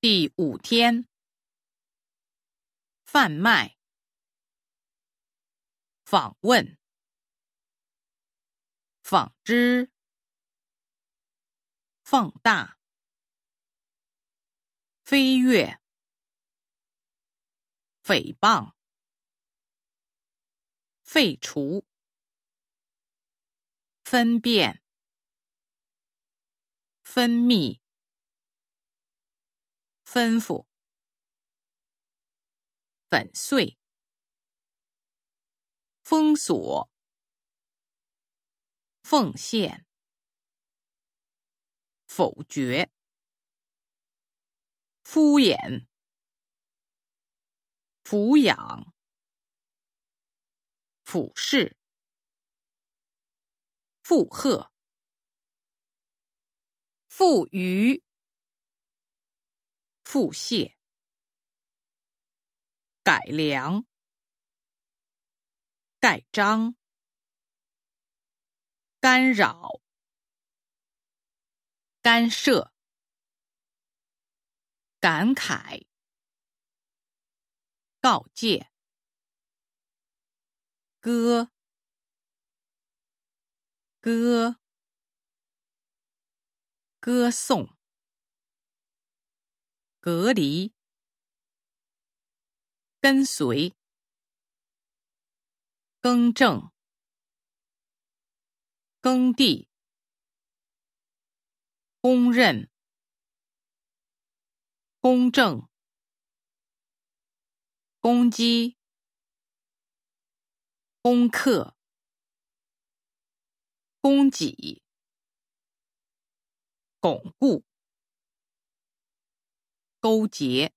第五天，贩卖、访问、纺织、放大、飞跃、诽谤、废除、分辨、分泌。吩咐、粉碎、封锁、奉献、否决、敷衍、抚养、俯视、附和、富余。腹泻、改良、盖章、干扰、干涉、感慨、告诫、歌、歌、歌颂。隔离，跟随，更正，耕地，公认，公正，攻击，攻克，供给，巩固。勾结。